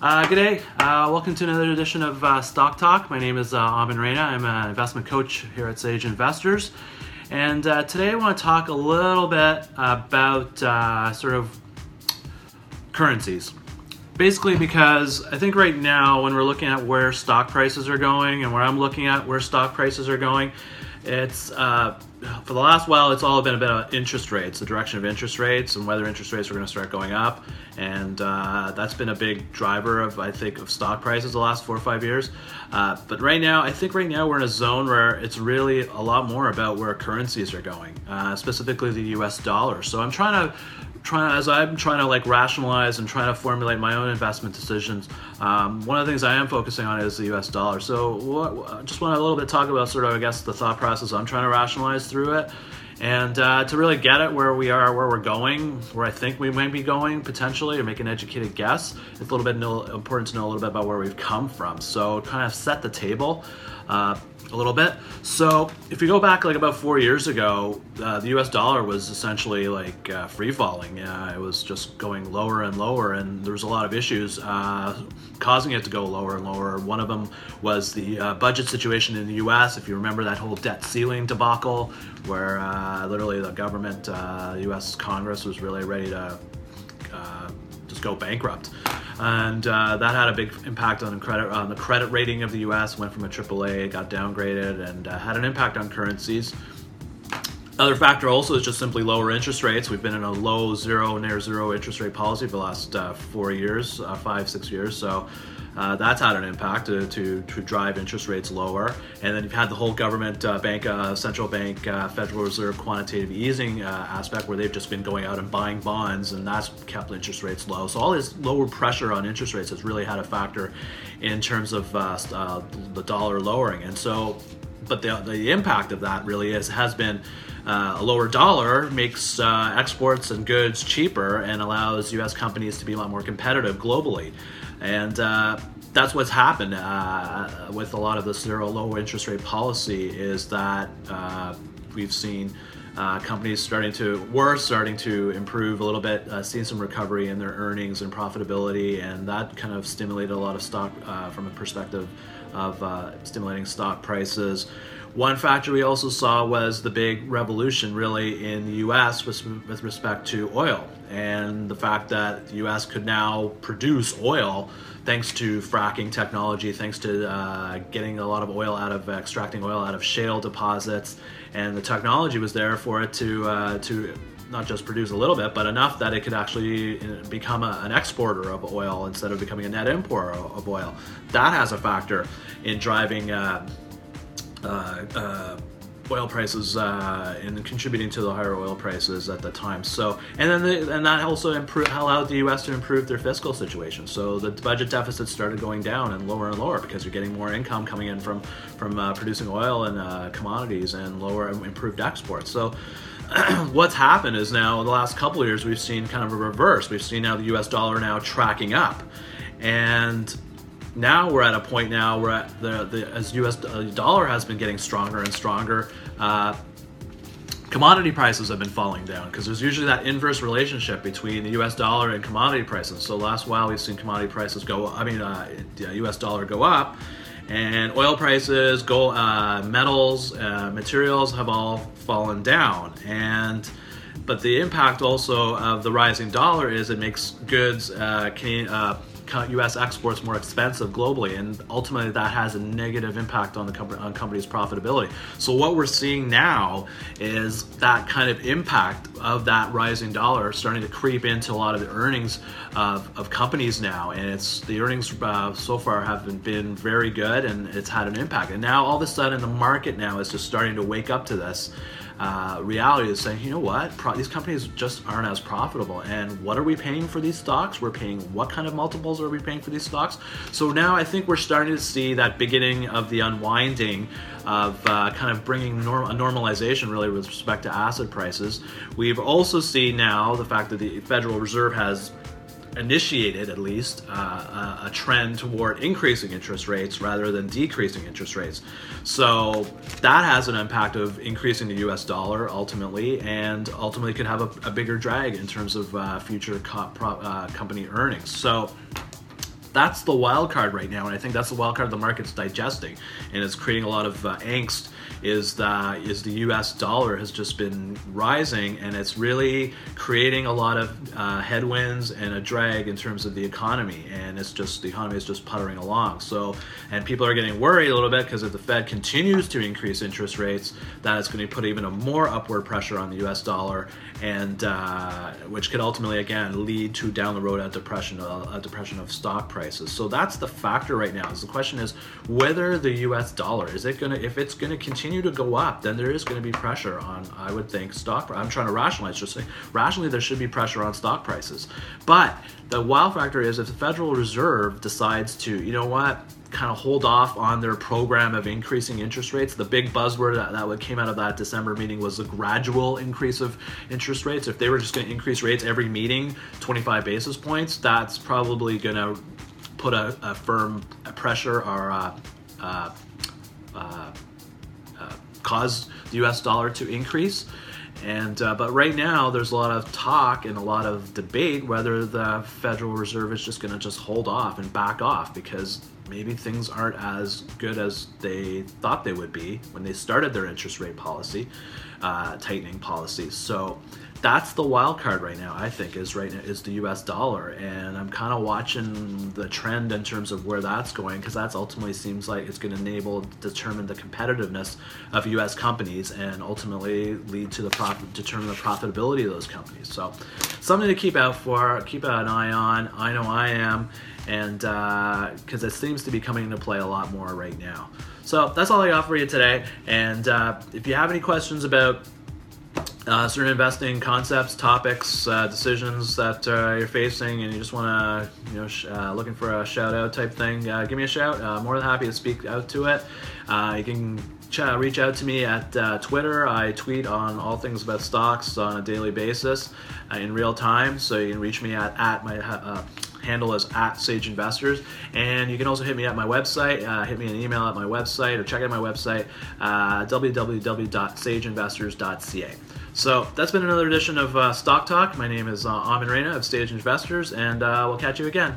Uh, good day. Uh, welcome to another edition of uh, Stock Talk. My name is uh, Aman Raina. I'm an investment coach here at Sage Investors. And uh, today I want to talk a little bit about uh, sort of currencies. Basically, because I think right now, when we're looking at where stock prices are going and where I'm looking at where stock prices are going, it's uh, for the last while, it's all been about interest rates, the direction of interest rates, and whether interest rates are going to start going up, and uh, that's been a big driver of I think of stock prices the last four or five years. Uh, but right now, I think right now we're in a zone where it's really a lot more about where currencies are going, uh, specifically the U.S. dollar. So I'm trying to trying as I'm trying to like rationalize and trying to formulate my own investment decisions. Um, one of the things I am focusing on is the U.S. dollar. So what, just want to a little bit talk about sort of I guess the thought process I'm trying to rationalize through it. And uh, to really get it where we are, where we're going, where I think we might be going potentially, or make an educated guess, it's a little bit important to know a little bit about where we've come from. So kind of set the table. Uh, a little bit. So if you go back like about four years ago, uh, the U.S. dollar was essentially like uh, free falling. Uh, it was just going lower and lower, and there was a lot of issues uh, causing it to go lower and lower. One of them was the uh, budget situation in the U.S. If you remember that whole debt ceiling debacle, where uh, literally the government, U.S. Congress was really ready to just go bankrupt and uh, that had a big impact on the credit on the credit rating of the U.S. Went from a AAA, got downgraded, and uh, had an impact on currencies. Other factor also is just simply lower interest rates. We've been in a low zero, near zero interest rate policy for the last uh, four years, uh, five, six years. So uh, that's had an impact to, to, to, drive interest rates lower. And then you've had the whole government uh, bank, uh, central bank, uh, Federal Reserve quantitative easing uh, aspect where they've just been going out and buying bonds, and that's kept interest rates low. So all this lower pressure on interest rates has really had a factor in terms of uh, the dollar lowering. And so, but the, the impact of that really is has been uh, a lower dollar makes uh, exports and goods cheaper and allows U.S. companies to be a lot more competitive globally. And uh, that's what's happened uh, with a lot of the zero low interest rate policy is that uh, we've seen uh, companies starting to were starting to improve a little bit, uh, seeing some recovery in their earnings and profitability, and that kind of stimulated a lot of stock uh, from a perspective of uh, stimulating stock prices. One factor we also saw was the big revolution, really, in the U.S. with, with respect to oil, and the fact that the U.S. could now produce oil thanks to fracking technology, thanks to uh, getting a lot of oil out of extracting oil out of shale deposits, and the technology was there for it to uh, to not just produce a little bit, but enough that it could actually uh, become a, an exporter of oil instead of becoming a net importer of oil. That has a factor in driving. Uh, uh, uh oil prices uh, and contributing to the higher oil prices at the time. So, and then the, and that also improved, allowed the U.S. to improve their fiscal situation. So the budget deficit started going down and lower and lower because you're getting more income coming in from from uh, producing oil and uh, commodities and lower improved exports. So. what's happened is now the last couple years we've seen kind of a reverse. We've seen now the U.S. dollar now tracking up, and now we're at a point now where the, the as U.S. dollar has been getting stronger and stronger. Uh, commodity prices have been falling down because there's usually that inverse relationship between the U.S. dollar and commodity prices. So last while we've seen commodity prices go, I mean, uh, U.S. dollar go up, and oil prices, gold, uh, metals, uh, materials have all fallen down. And but the impact also of the rising dollar is it makes goods, uh, uh, U.S. exports more expensive globally, and ultimately that has a negative impact on the on companies' profitability. So what we're seeing now is that kind of impact of that rising dollar starting to creep into a lot of the earnings of, of companies now, and it's the earnings uh, so far have been, been very good, and it's had an impact. And now all of a sudden the market now is just starting to wake up to this uh, reality is saying, you know what, Pro- these companies just aren't as profitable. And what are we paying for these stocks? We're paying what kind of multiples are we paying for these stocks? So now I think we're starting to see that beginning of the unwinding of uh, kind of bringing norm- a normalization really with respect to asset prices. We've also seen now the fact that the Federal Reserve has initiated at least uh, a trend toward increasing interest rates rather than decreasing interest rates. So that has an impact of increasing the US dollar ultimately, and ultimately could have a, a bigger drag in terms of uh, future co- pro, uh, company earnings. So that's the wild card right now, and I think that's the wild card the market's digesting, and it's creating a lot of uh, angst. Is that is the U.S. dollar has just been rising, and it's really creating a lot of uh, headwinds and a drag in terms of the economy, and it's just the economy is just puttering along. So, and people are getting worried a little bit because if the Fed continues to increase interest rates, that is going to put even a more upward pressure on the U.S. dollar, and uh, which could ultimately again lead to down the road a depression, a depression of stock prices. So that's the factor right now. Is the question is whether the U.S. dollar is it going to if it's going to continue to go up, then there is going to be pressure on I would think stock. I'm trying to rationalize, just say rationally there should be pressure on stock prices, but the wild factor is if the Federal Reserve decides to, you know what, kind of hold off on their program of increasing interest rates. The big buzzword that, that came out of that December meeting was the gradual increase of interest rates. If they were just going to increase rates every meeting, 25 basis points, that's probably going to put a, a firm pressure or uh, uh, uh, the U.S. dollar to increase. And uh, but right now, there's a lot of talk and a lot of debate whether the Federal Reserve is just going to just hold off and back off because maybe things aren't as good as they thought they would be when they started their interest rate policy, uh, tightening policies. So that's the wild card right now. I think is right now is the U.S. dollar, and I'm kind of watching the trend in terms of where that's going because that's ultimately seems like it's going to enable determine the competitiveness of U.S. companies and ultimately lead to the profit determine the profitability of those companies. So something to keep out for, keep an eye on. I know I am, and because uh, it seems to be coming into play a lot more right now. So that's all I got for you today. And uh, if you have any questions about uh, certain investing concepts, topics, uh, decisions that uh, you're facing, and you just want to, you know, sh- uh, looking for a shout out type thing, uh, give me a shout. Uh, more than happy to speak out to it. you can ch- reach out to me at Twitter. I tweet on all things about stocks on a daily basis in real time, so you can reach me at at my handle is at Sage Investors. And you can also hit me at my website, uh, hit me an email at my website, or check out my website, uh, www.sageinvestors.ca. So that's been another edition of uh, Stock Talk. My name is uh, Aman Raina of Sage Investors, and uh, we'll catch you again.